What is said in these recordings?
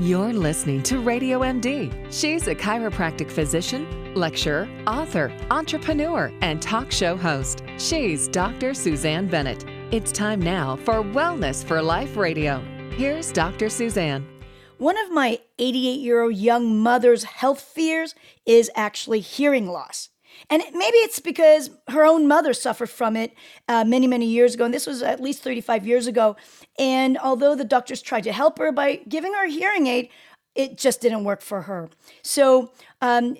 You're listening to Radio MD. She's a chiropractic physician, lecturer, author, entrepreneur, and talk show host. She's Dr. Suzanne Bennett. It's time now for Wellness for Life Radio. Here's Dr. Suzanne. One of my 88 year old young mother's health fears is actually hearing loss. And maybe it's because her own mother suffered from it uh, many, many years ago. And this was at least 35 years ago. And although the doctors tried to help her by giving her a hearing aid, it just didn't work for her. So um,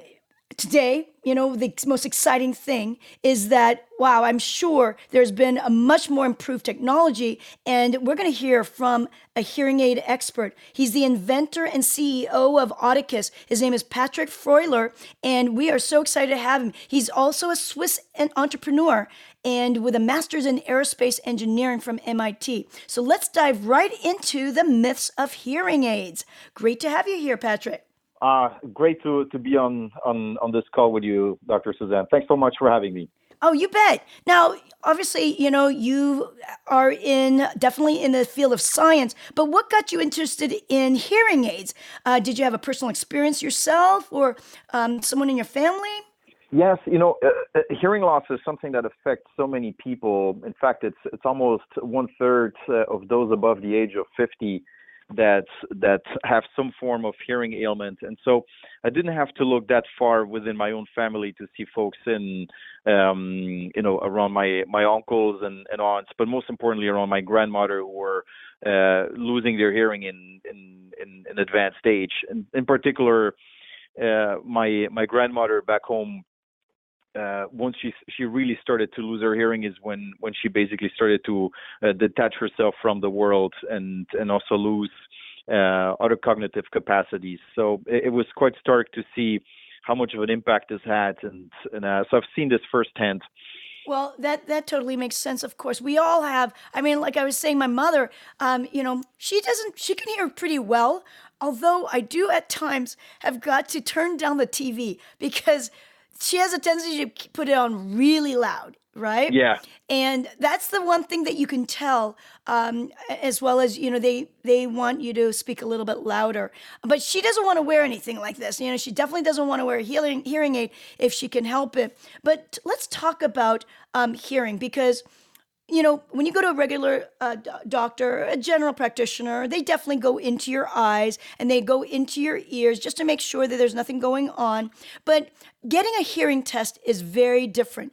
today, you know, the most exciting thing is that, wow, I'm sure there's been a much more improved technology. And we're going to hear from a hearing aid expert. He's the inventor and CEO of Audicus. His name is Patrick Freuler, and we are so excited to have him. He's also a Swiss entrepreneur and with a master's in aerospace engineering from MIT. So let's dive right into the myths of hearing aids. Great to have you here, Patrick. Uh, great to, to be on, on, on this call with you, Dr. Suzanne. Thanks so much for having me. Oh, you bet. Now, obviously, you know, you are in definitely in the field of science, but what got you interested in hearing aids? Uh, did you have a personal experience yourself or um, someone in your family? Yes, you know, uh, uh hearing loss is something that affects so many people. In fact, it's it's almost one third uh, of those above the age of 50 that that have some form of hearing ailment. And so i didn't have to look that far within my own family to see folks in um you know around my my uncles and, and aunts but most importantly around my grandmother who were uh losing their hearing in in in an advanced age. And in particular uh my my grandmother back home uh, once she she really started to lose her hearing is when when she basically started to uh, detach herself from the world and and also lose uh, other cognitive capacities. So it, it, was quite stark to see how much of an impact this had, and and uh, so I've seen this firsthand. Well, that that totally makes sense. Of course, we all have. I mean, like I was saying, my mother, um, you know, she doesn't. She can hear pretty well. Although I do at times have got to turn down the TV because she has a tendency to put it on really loud right? Yeah. And that's the one thing that you can tell um, as well as you know they they want you to speak a little bit louder. But she doesn't want to wear anything like this. You know she definitely doesn't want to wear a hearing hearing aid if she can help it. But let's talk about um, hearing because you know, when you go to a regular uh, doctor, a general practitioner, they definitely go into your eyes and they go into your ears just to make sure that there's nothing going on. But getting a hearing test is very different.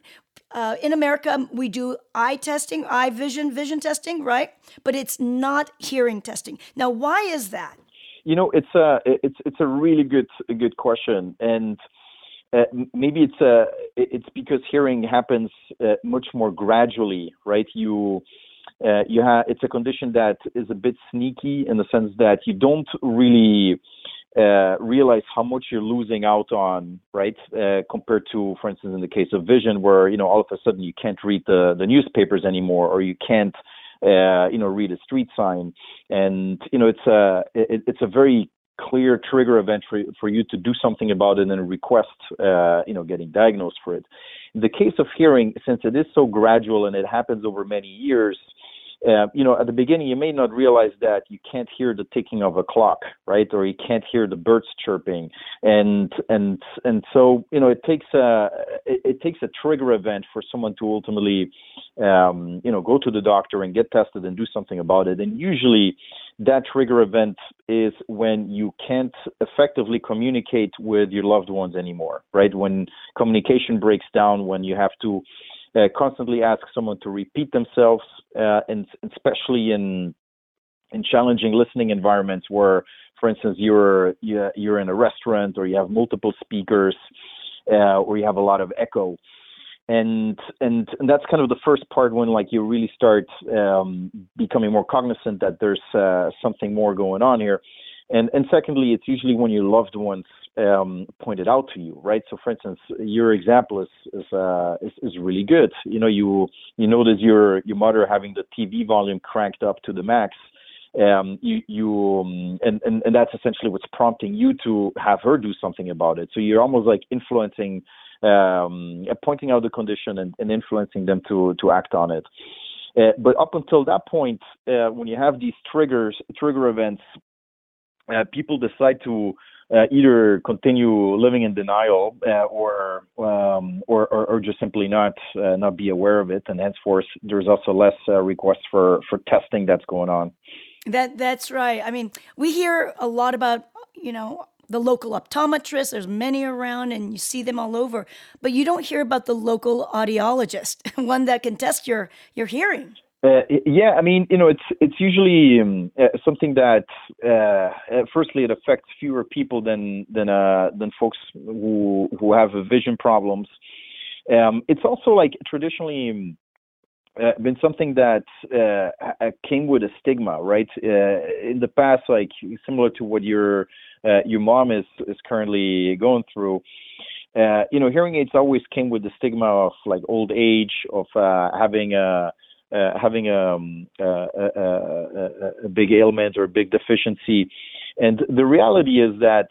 Uh, in America, we do eye testing, eye vision, vision testing, right? But it's not hearing testing. Now, why is that? You know, it's a it's it's a really good good question, and uh, maybe it's a uh, it's because hearing happens uh, much more gradually, right? You uh, you have it's a condition that is a bit sneaky in the sense that you don't really uh, realize how much you're losing out on, right? Uh, compared to, for instance, in the case of vision, where you know all of a sudden you can't read the the newspapers anymore, or you can't, uh, you know, read a street sign, and you know it's a it, it's a very clear trigger event for, for you to do something about it and request, uh, you know, getting diagnosed for it. In the case of hearing, since it is so gradual and it happens over many years, uh, you know, at the beginning, you may not realize that you can't hear the ticking of a clock, right? Or you can't hear the birds chirping, and and and so you know, it takes a it, it takes a trigger event for someone to ultimately, um, you know, go to the doctor and get tested and do something about it. And usually, that trigger event is when you can't effectively communicate with your loved ones anymore, right? When communication breaks down, when you have to uh, constantly ask someone to repeat themselves, uh, and especially in in challenging listening environments where, for instance, you're you're in a restaurant or you have multiple speakers, uh, or you have a lot of echo. And, and and that's kind of the first part when like you really start um, becoming more cognizant that there's uh, something more going on here, and and secondly, it's usually when your loved ones um, pointed out to you, right? So, for instance, your example is is, uh, is is really good. You know, you you notice your your mother having the TV volume cranked up to the max. Um, you you um, and, and and that's essentially what's prompting you to have her do something about it. So you're almost like influencing, um, pointing out the condition and, and influencing them to to act on it. Uh, but up until that point, uh, when you have these triggers, trigger events uh, people decide to uh, either continue living in denial uh, or, um, or, or, or just simply not uh, not be aware of it, and henceforth there's also less uh, requests for for testing that's going on. That that's right. I mean, we hear a lot about you know the local optometrist. There's many around, and you see them all over, but you don't hear about the local audiologist, one that can test your your hearing. Uh, yeah, I mean, you know, it's it's usually um, uh, something that, uh, uh, firstly, it affects fewer people than than uh, than folks who who have vision problems. Um, it's also like traditionally um, uh, been something that came with a stigma, right? in the past, like similar to what your your mom is is currently going through. you know, hearing aids always came with the stigma of like old age, of having a uh, having um, a, a, a, a, big ailment or a big deficiency. And the reality is that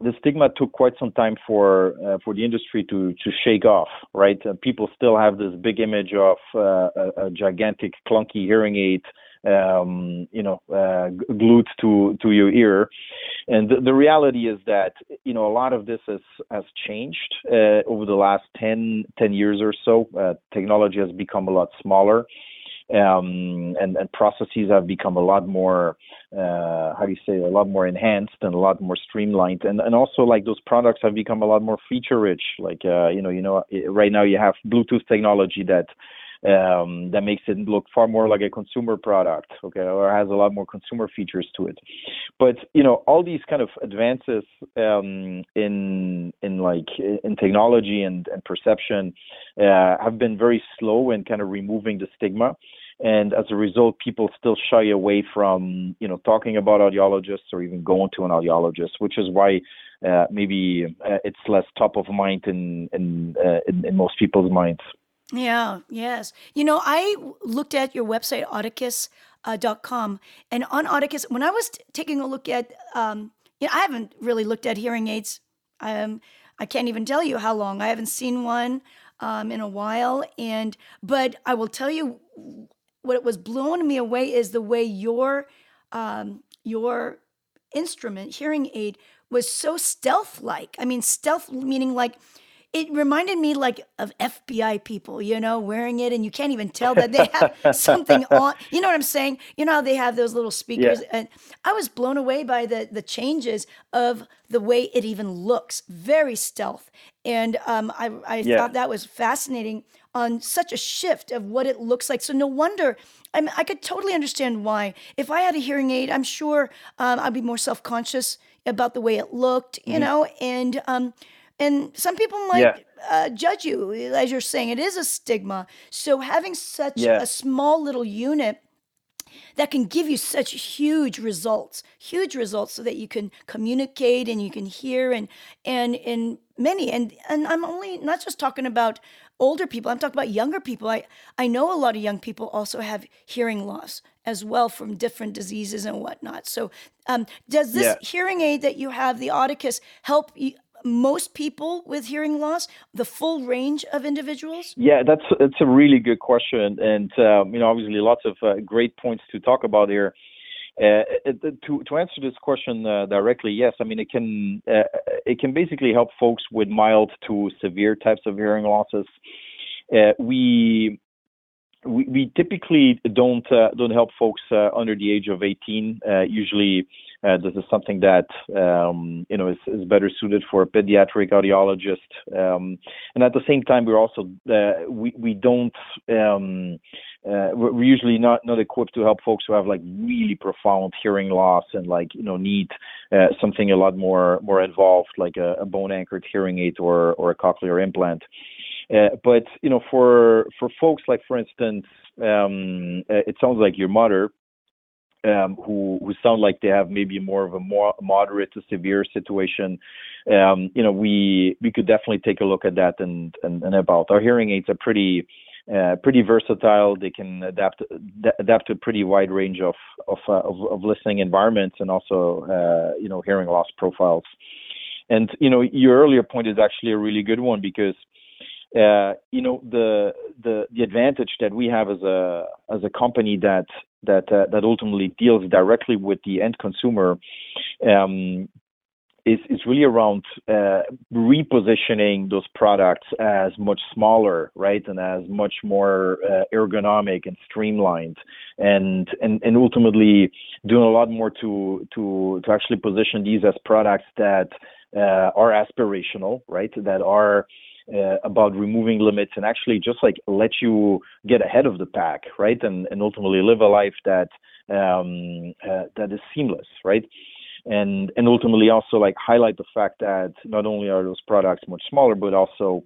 the stigma took quite some time for uh, for the industry to to shake off. Right, uh, people still have this big image of uh, a, gigantic clunky hearing aid um, you know, uh, glued to to your ear. And the, the, reality is that you know a lot of this has has changed uh, over the last 10, 10 years or so. Uh, technology has become a lot smaller. Um, and, and processes have become a lot more, uh, how do you say, a lot more enhanced and a lot more streamlined, and and also like those products have become a lot more feature rich. Like uh, you know, you know, right now you have Bluetooth technology that um, that makes it look far more like a consumer product, okay, or has a lot more consumer features to it. But you know, all these kind of advances um, in in like in technology and, and perception uh, have been very slow in kind of removing the stigma. And as a result, people still shy away from, you know, talking about audiologists or even going to an audiologist, which is why uh, maybe uh, it's less top of mind in in, uh, in in most people's minds. Yeah, yes. You know, I looked at your website, audicus.com, uh, and on Audicus, when I was t- taking a look at, um, you know, I haven't really looked at hearing aids. Um, I can't even tell you how long. I haven't seen one um, in a while. And, but I will tell you what was blowing me away is the way your, um, your instrument, hearing aid, was so stealth like. I mean, stealth meaning like, it reminded me like of FBI people, you know, wearing it and you can't even tell that they have something on. You know what I'm saying? You know how they have those little speakers yeah. and I was blown away by the the changes of the way it even looks. Very stealth. And um, I I yeah. thought that was fascinating on such a shift of what it looks like. So no wonder I mean, I could totally understand why. If I had a hearing aid, I'm sure um, I'd be more self-conscious about the way it looked, you mm-hmm. know, and um, and some people might yeah. uh, judge you, as you're saying, it is a stigma. So having such yeah. a small little unit that can give you such huge results, huge results, so that you can communicate and you can hear and and and many and and I'm only not just talking about older people. I'm talking about younger people. I I know a lot of young people also have hearing loss as well from different diseases and whatnot. So, um, does this yeah. hearing aid that you have, the Audicus, help you, most people with hearing loss, the full range of individuals? Yeah, that's that's a really good question, and um, you know, obviously, lots of uh, great points to talk about here. Uh, to to answer this question uh, directly, yes, I mean it can uh, it can basically help folks with mild to severe types of hearing losses. Uh, we we, we typically don't uh, don't help folks uh, under the age of 18. Uh, usually, uh, this is something that um, you know is, better suited for a pediatric audiologist. Um, and at the same time, we're also uh, we we don't um, uh, we're usually not equipped to help folks who have like really profound hearing loss and like you know need something a lot more more involved, like a, a bone anchored hearing aid or or a cochlear implant. Uh, but you know, for for folks like, for instance, uh, it sounds like your mother, um, who who sound like they have maybe more of a more moderate to severe situation. Um, you know, we we could definitely take a look at that and and, and about our hearing aids are pretty. Uh, pretty versatile. They can adapt adapt to a pretty wide range of of, uh, of, of listening environments and also uh, you know hearing loss profiles. And you know your earlier point is actually a really good one because uh, you know the the the advantage that we have as a as a company that that uh, that ultimately deals directly with the end consumer um, is is really around uh, repositioning those products as much smaller, right, and as much more uh, ergonomic and streamlined, and and and ultimately doing a lot more to to to actually position these as products that uh, are aspirational, right, that are uh, about removing limits and actually just like let you get ahead of the pack, right, and and ultimately live a life that um, uh, that is seamless, right and and ultimately also like highlight the fact that not only are those products much smaller, but also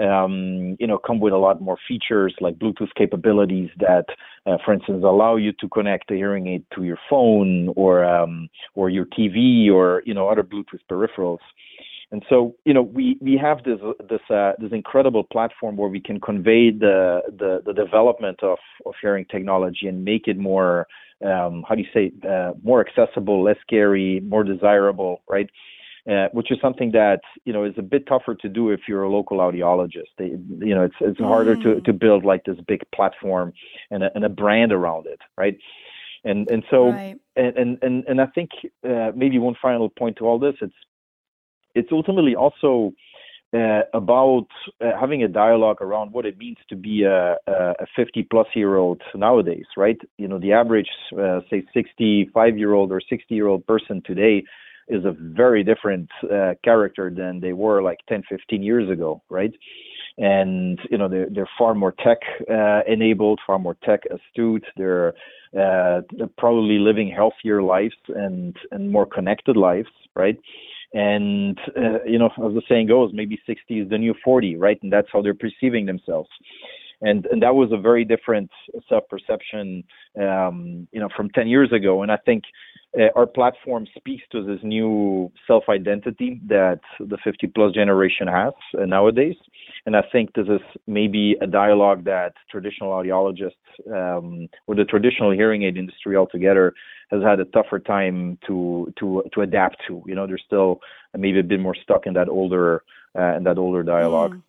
um, you know come with a lot more features like Bluetooth capabilities that, uh, for instance, allow you to connect the hearing aid to your phone or um, or your TV or you know other Bluetooth peripherals. And so, you know, we, we have this this uh, this incredible platform where we can convey the the, the development of, of hearing technology and make it more um, how do you say uh, more accessible, less scary, more desirable, right? Uh, which is something that you know is a bit tougher to do if you're a local audiologist. They, you know, it's it's harder mm. to to build like this big platform and a, and a brand around it, right? And and so right. and and and I think uh, maybe one final point to all this, it's it's ultimately also uh, about uh, having a dialogue around what it means to be a, a 50 plus year old nowadays, right? You know, the average, uh, say, 65 year old or 60 year old person today is a very different uh, character than they were like 10, 15 years ago, right? And you know they're they're far more tech uh, enabled, far more tech astute. They're, they're probably living healthier lives and and more connected lives, right? And uh, you know, as the saying goes, maybe 60 is the new 40, right? And that's how they're perceiving themselves. And and that was a very different self-perception, um, you know, from 10 years ago. And I think uh, our platform speaks to this new self-identity that the 50 plus generation has uh, nowadays. And I think this is maybe a dialogue that traditional audiologists um, or the traditional hearing aid industry altogether has had a tougher time to to to adapt to. You know, they're still maybe a bit more stuck in that older uh, in that older dialogue. Mm.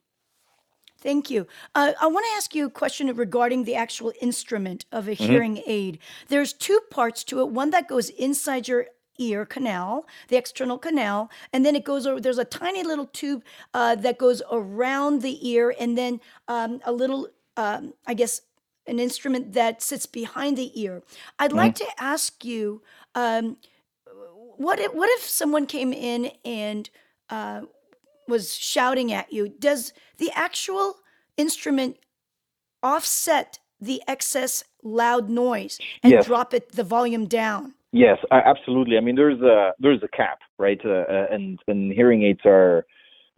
Thank you. Uh, I want to ask you a question regarding the actual instrument of a mm-hmm. hearing aid. There's two parts to it. One that goes inside your ear canal, the external canal, and then it goes over. There's a tiny little tube uh, that goes around the ear, and then um, a little, um, I guess, an instrument that sits behind the ear. I'd mm-hmm. like to ask you, um, what if what if someone came in and uh, was shouting at you? Does the actual instrument offset the excess loud noise and yes. drop it the volume down? Yes, absolutely. I mean, there's a there's a cap, right? Uh, uh, and and hearing aids are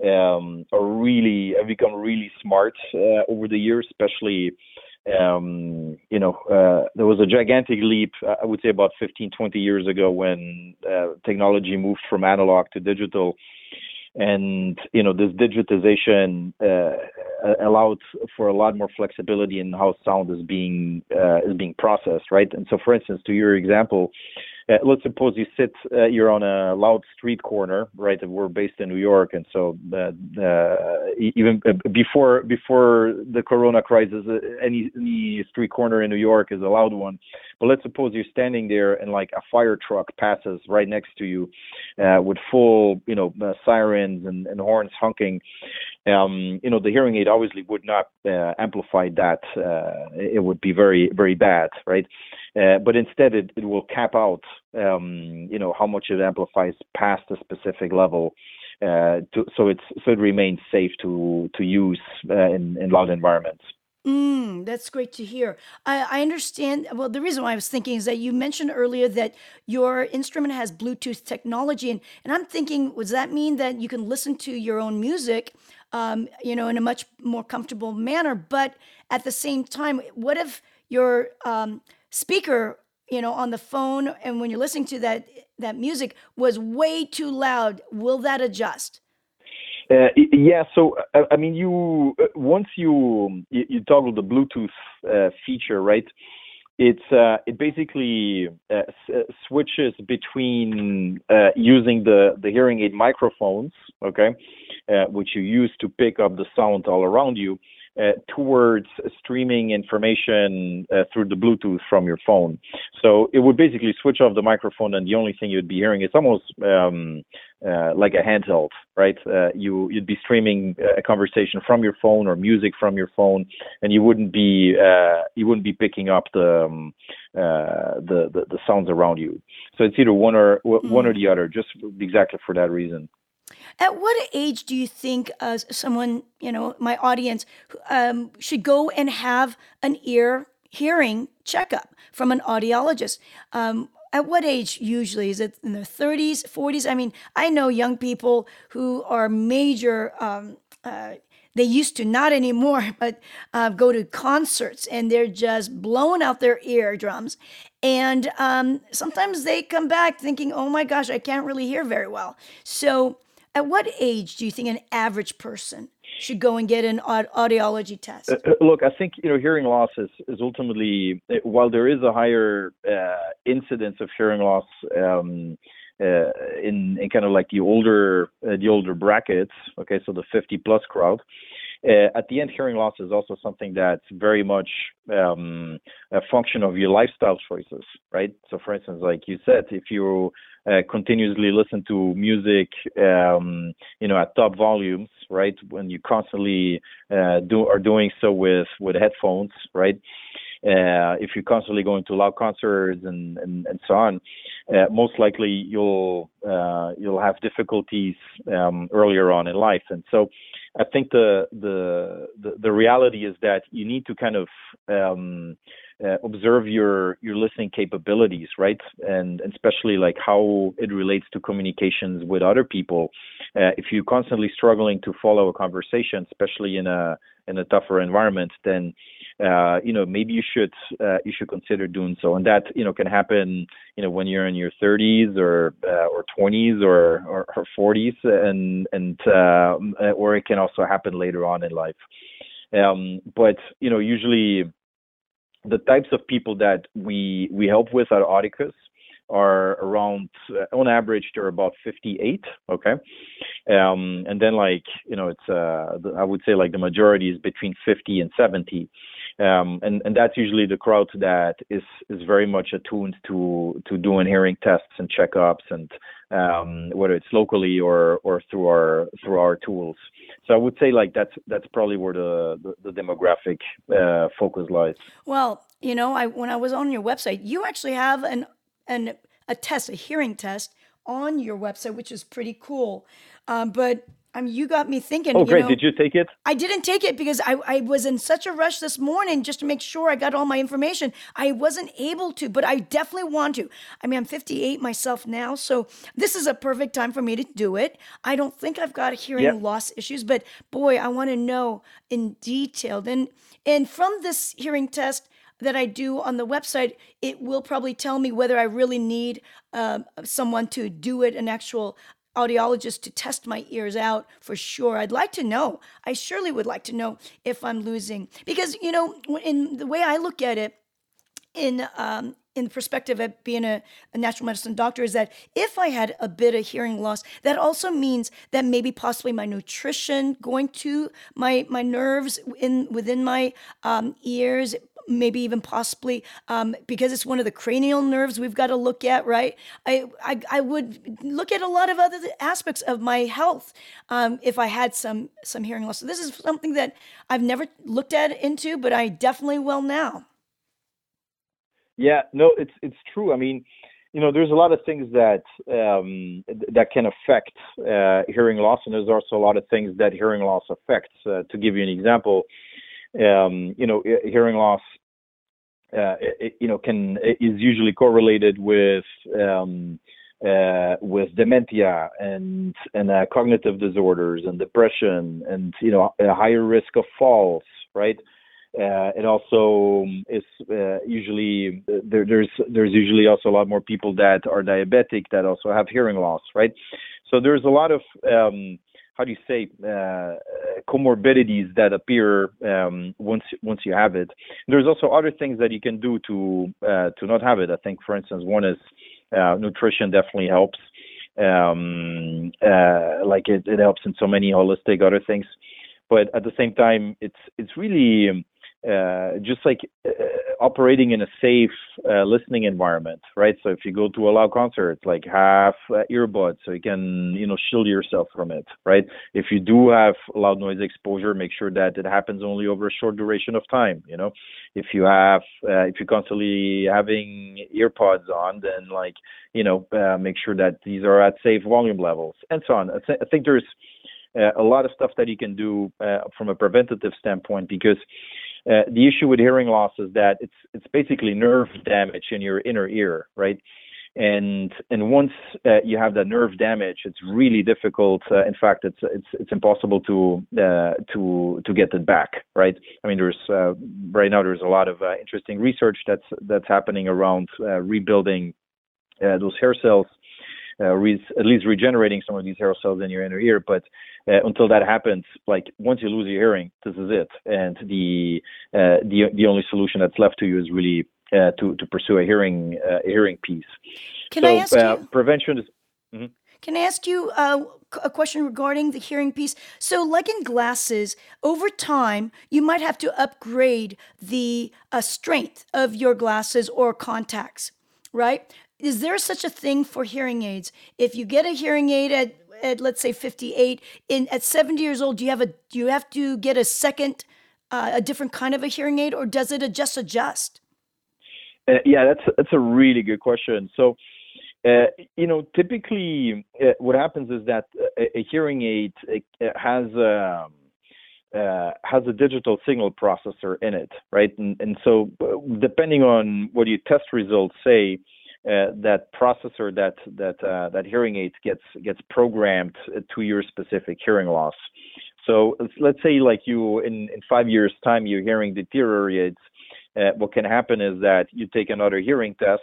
um, are really have become really smart uh, over the years, especially um, you know, uh, there was a gigantic leap, uh, I would say about 15, 20 years ago when uh, technology moved from analog to digital. And, you know, this digitization uh, allowed for a lot more flexibility in how sound is being uh, is being processed, right? And so, for instance, to your example, uh, let's suppose you sit, uh, you're on a loud street corner, right? We're based in New York, and so uh, even uh, before before the Corona crisis, uh, any any street corner in New York is a loud one. But let's suppose you're standing there and like a fire truck passes right next to you, uh, with full, you know, sirens and, and horns honking. Um, you know, the hearing aid obviously would not amplify that. it would be very very bad, right? Uh, but instead, it, it will cap out, um, you know, how much it amplifies past a specific level, uh, to, so it's so it remains safe to to use uh, in in loud environments. Mm, that's great to hear. I, I understand. Well, the reason why I was thinking is that you mentioned earlier that your instrument has Bluetooth technology, and, and I'm thinking, does that mean that you can listen to your own music, um, you know, in a much more comfortable manner? But at the same time, what if your um, speaker, you know, on the phone and when you're listening to that that music was way too loud, will that adjust? Uh, yeah, so uh, I mean, you uh, once you you, toggle the Bluetooth uh, feature, right? it's it basically s- switches between using the the hearing aid microphones, okay, which you use to pick up the sound all around you, uh, towards streaming information uh, through the Bluetooth from your phone. So it would basically switch off the microphone, and the only thing you'd be hearing is almost um, uh, like a handheld, right? Uh, you you'd be streaming a conversation from your phone or music from your phone, and you wouldn't be uh, you wouldn't be picking up the, um, uh, the, the the sounds around you. So it's either one or one or the other, just exactly for that reason. At what age do you think uh, someone, you know, my audience, um, should go and have an ear hearing checkup from an audiologist? Um, at what age usually? Is it in their 30s, 40s? I mean, I know young people who are major. Um, uh, they used to not anymore, but uh, go to concerts and they're just blowing out their eardrums. And um, sometimes they come back thinking, "Oh my gosh, I can't really hear very well." So at what age do you think an average person should go and get an audiology test? Uh, uh, look, I think you know hearing loss is, is ultimately uh, while there is a higher uh, incidence of hearing loss um, uh, in, in kind of like the older uh, the older brackets, okay, so the 50 plus crowd. At the end, hearing loss is also something that's very much um, a function of your lifestyle choices, right? So, for instance, like you said, if you uh, continuously listen to music, um, you know, at top volumes, right? When you constantly uh, do are doing so with with headphones, right? Uh, if you're constantly going to loud concerts and and, and so on, uh, most likely you'll uh, you'll have difficulties um, earlier on in life, and so I think the, the the the reality is that you need to kind of um, uh, observe your your listening capabilities, right? And, and, especially like how it relates to communications with other people. Uh, if you're constantly struggling to follow a conversation, especially in a in a tougher environment, then uh, you know maybe you should uh, you should consider doing so. And that you know can happen you know when you're in your 30s or uh, or 20s or, or, or 40s, and and uh, or it can also happen later on in life. Um, but you know usually the types of people that we we help with at Audicus are around uh, on average they're about 58 okay um, and then like you know it's uh, i would say like the majority is between 50 and 70 um, and and that's usually the crowd that is is very much attuned to to doing hearing tests and checkups and um, whether it's locally or or through our through our tools so I would say like that's that's probably where the the, the demographic uh, focus lies. Well, you know, I when I was on your website, you actually have an an a test, a hearing test on your website, which is pretty cool. Um, but I mean, you got me thinking. Oh, great! Know, Did you take it? I didn't take it because I, I was in such a rush this morning just to make sure I got all my information. I wasn't able to, but I definitely want to. I mean, I'm 58 myself now, so this is a perfect time for me to do it. I don't think I've got hearing yep. loss issues, but boy, I want to know in detail. And and from this hearing test that I do on the website, it will probably tell me whether I really need uh, someone to do it, an actual audiologist to test my ears out for sure. I'd like to know. I surely would like to know if I'm losing because you know, in the way I look at it, in um, in the perspective of being a, a, natural medicine doctor is that if I had a bit of hearing loss, that also means that maybe possibly my nutrition going to my my nerves in within my um, ears maybe even possibly um, because it's one of the cranial nerves we've got to look at, right? I, I, I would look at a lot of other aspects of my health um, if I had some some hearing loss. So this is something that I've never looked at into, but I definitely will now. Yeah, no, it's it's true. I mean, you know, there's a lot of things that um, that can affect uh, hearing loss, and there's also a lot of things that hearing loss affects. Uh, to give you an example, you know, hearing loss, uh, you know, can is usually correlated with um, uh, with dementia and and uh, cognitive disorders and depression and you know a higher risk of falls, right? It also is usually there, there's there's usually also a lot more people that are diabetic that also have hearing loss, right? So there's a lot of um, how do you say uh, comorbidities that appear um, once once you have it. There's also other things that you can do to uh, to not have it. I think, for instance, one is uh, nutrition definitely helps. Um, uh, like it, it helps in so many holistic other things, but at the same time, it's it's really uh, just like uh, operating in a safe uh, listening environment, right? So if you go to a loud concert, like have uh, earbuds so you can, you know, shield yourself from it, right? If you do have loud noise exposure, make sure that it happens only over a short duration of time. You know, if you have, uh, if you're constantly having earpods on, then like, you know, make sure that these are at safe volume levels and so on. I, th- I think there's a lot of stuff that you can do from a preventative standpoint because uh, the issue with hearing loss is that it's it's basically nerve damage in your inner ear, right? And and once uh, you have that nerve damage, it's really difficult. Uh, in fact, it's it's it's impossible to uh, to to get it back, right? I mean, there's uh, right now there's a lot of interesting research that's that's happening around rebuilding those hair cells re- at least regenerating some of these hair cells in your inner ear. But uh, until that happens, like once you lose your hearing, this is it. And the uh, the the only solution that's left to you is really uh, to to pursue a hearing uh, a hearing piece. Can so, I ask uh, you? Prevention is. Mm-hmm. Can I ask you uh, a question regarding the hearing piece? So, like in glasses, over time, you might have to upgrade the uh, strength of your glasses or contacts, right? Is there such a thing for hearing aids? If you get a hearing aid at, at let's say 58, in at 70 years old, do you have a do you have to get a second, uh, a different kind of a hearing aid, or does it just adjust? Uh, yeah, that's that's a really good question. So, uh, you know, typically uh, what happens is that a, a hearing aid has. Um, uh, has a digital signal processor in it, right? And, and so, uh, depending on what your test results say, uh, that processor that that uh, that hearing aid gets gets programmed to your specific hearing loss. So let's say like you in in five years time your hearing deteriorates. Uh, what can happen is that you take another hearing test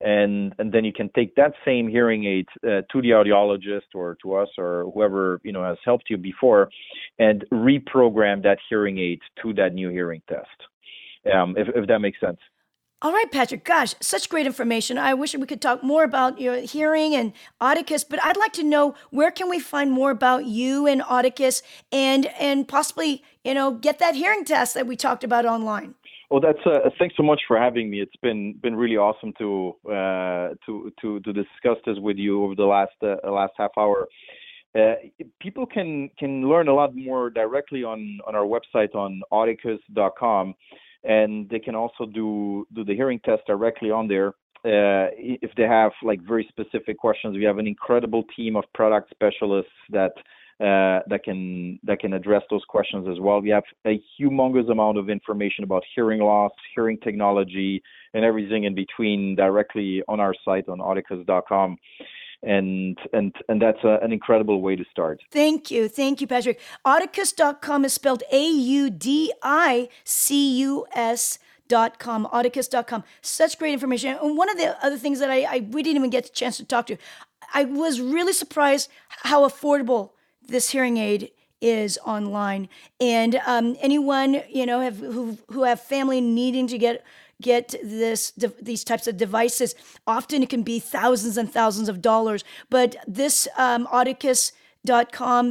and and then you can take that same hearing aid uh, to the audiologist or to us or whoever you know has helped you before and reprogram that hearing aid to that new hearing test um, if, if that makes sense all right, Patrick. Gosh, such great information. I wish we could talk more about your hearing and Audicus, but I'd like to know where can we find more about you and Audicus, and and possibly you know get that hearing test that we talked about online. Well, that's uh, thanks so much for having me. It's been been really awesome to uh, to to to discuss this with you over the last uh, last half hour. Uh, people can can learn a lot more directly on on our website on audicus.com and they can also do do the hearing test directly on there uh, if they have like very specific questions. We have an incredible team of product specialists that uh, that can that can address those questions as well. We have a humongous amount of information about hearing loss, hearing technology, and everything in between directly on our site on audicus.com and and and that's a, an incredible way to start. Thank you, thank you, Patrick. Audicus.com is spelled A U D I C U S dot com. Audicus.com such great information. And one of the other things that I, I we didn't even get a chance to talk to i was really surprised how affordable this hearing aid is online. And um, anyone you know have who, who have family needing to get get this these types of devices. Often it can be thousands and thousands of dollars, but this um,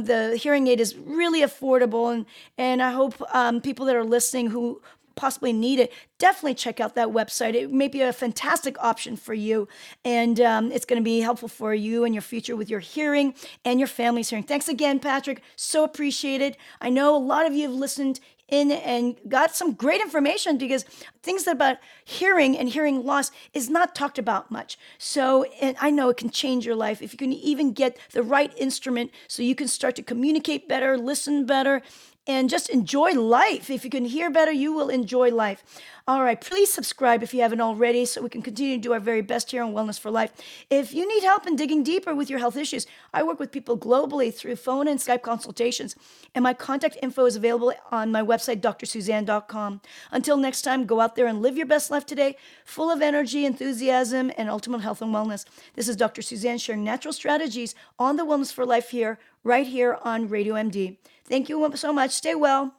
the hearing aid is really affordable and and i hope um, people that are listening who possibly need it, definitely check out that website. It may be a fantastic option for you, and um, it's going to be helpful for you and your future with your hearing and your family's hearing. Thanks again, Patrick. So appreciated. I know a lot of you have listened in and got some great information because things about hearing and hearing loss is not talked about much. So, and I know it can change your life if you can even get the right instrument so you can start to communicate better, listen better, and just enjoy life. If you can hear better, you will enjoy life. All right, please subscribe if you haven't already so we can continue to do our very best here on Wellness for Life. If you need help in digging deeper with your health issues, I work with people globally through phone and Skype consultations, and my contact info is available on my website, drsuzanne.com. Until next time, go out there and live your best life today, full of energy, enthusiasm, and ultimate health and wellness. This is Dr. Suzanne sharing natural strategies on the Wellness for Life here right here on Radio MD. Thank you so much. Stay well.